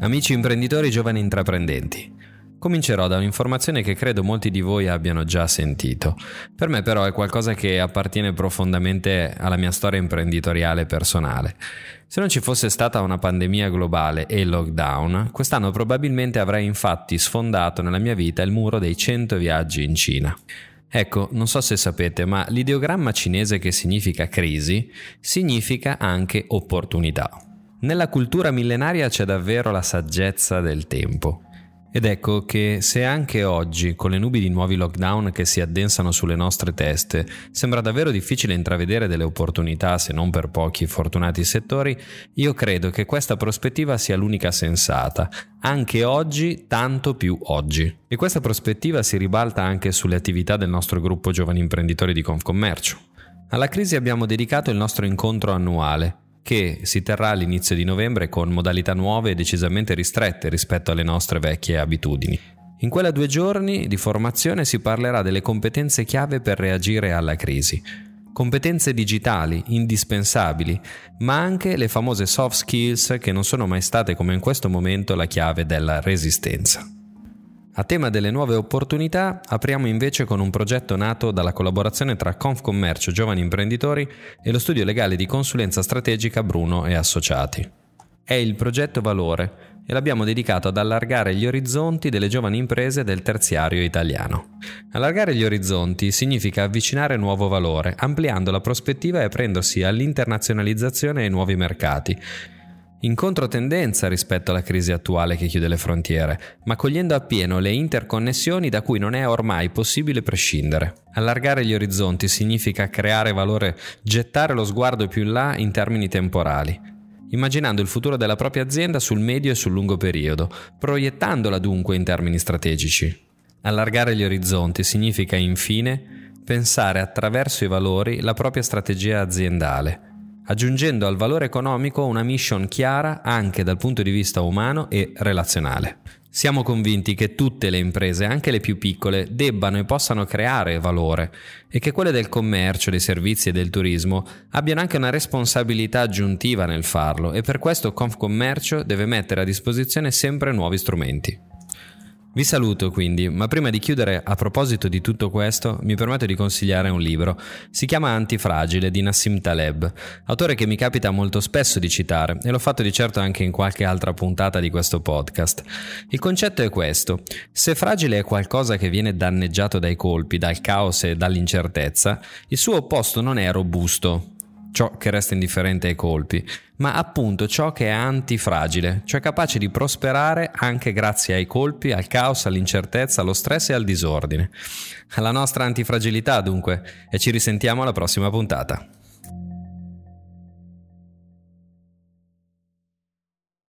Amici imprenditori giovani intraprendenti. Comincerò da un'informazione che credo molti di voi abbiano già sentito. Per me però è qualcosa che appartiene profondamente alla mia storia imprenditoriale personale. Se non ci fosse stata una pandemia globale e il lockdown, quest'anno probabilmente avrei infatti sfondato nella mia vita il muro dei 100 viaggi in Cina. Ecco, non so se sapete, ma l'ideogramma cinese che significa crisi significa anche opportunità. Nella cultura millenaria c'è davvero la saggezza del tempo. Ed ecco che se anche oggi, con le nubi di nuovi lockdown che si addensano sulle nostre teste, sembra davvero difficile intravedere delle opportunità se non per pochi fortunati settori, io credo che questa prospettiva sia l'unica sensata, anche oggi, tanto più oggi. E questa prospettiva si ribalta anche sulle attività del nostro gruppo giovani imprenditori di Confcommercio. Alla crisi abbiamo dedicato il nostro incontro annuale, che si terrà all'inizio di novembre con modalità nuove e decisamente ristrette rispetto alle nostre vecchie abitudini. In quella due giorni di formazione si parlerà delle competenze chiave per reagire alla crisi. Competenze digitali indispensabili, ma anche le famose soft skills che non sono mai state come in questo momento la chiave della resistenza. A tema delle nuove opportunità, apriamo invece con un progetto nato dalla collaborazione tra Confcommercio Giovani Imprenditori e lo studio legale di consulenza strategica Bruno e Associati. È il progetto Valore e l'abbiamo dedicato ad allargare gli orizzonti delle giovani imprese del terziario italiano. Allargare gli orizzonti significa avvicinare nuovo valore, ampliando la prospettiva e aprendosi all'internazionalizzazione e ai nuovi mercati, in controtendenza rispetto alla crisi attuale che chiude le frontiere, ma cogliendo appieno le interconnessioni da cui non è ormai possibile prescindere. Allargare gli orizzonti significa creare valore, gettare lo sguardo più in là in termini temporali, immaginando il futuro della propria azienda sul medio e sul lungo periodo, proiettandola dunque in termini strategici. Allargare gli orizzonti significa infine pensare attraverso i valori la propria strategia aziendale aggiungendo al valore economico una mission chiara anche dal punto di vista umano e relazionale. Siamo convinti che tutte le imprese, anche le più piccole, debbano e possano creare valore e che quelle del commercio, dei servizi e del turismo abbiano anche una responsabilità aggiuntiva nel farlo e per questo Confcommercio deve mettere a disposizione sempre nuovi strumenti. Vi saluto quindi, ma prima di chiudere, a proposito di tutto questo, mi permetto di consigliare un libro. Si chiama Antifragile di Nassim Taleb, autore che mi capita molto spesso di citare e l'ho fatto di certo anche in qualche altra puntata di questo podcast. Il concetto è questo: se fragile è qualcosa che viene danneggiato dai colpi, dal caos e dall'incertezza, il suo opposto non è robusto, ciò che resta indifferente ai colpi, ma appunto ciò che è antifragile, cioè capace di prosperare anche grazie ai colpi, al caos, all'incertezza, allo stress e al disordine. Alla nostra antifragilità dunque, e ci risentiamo alla prossima puntata.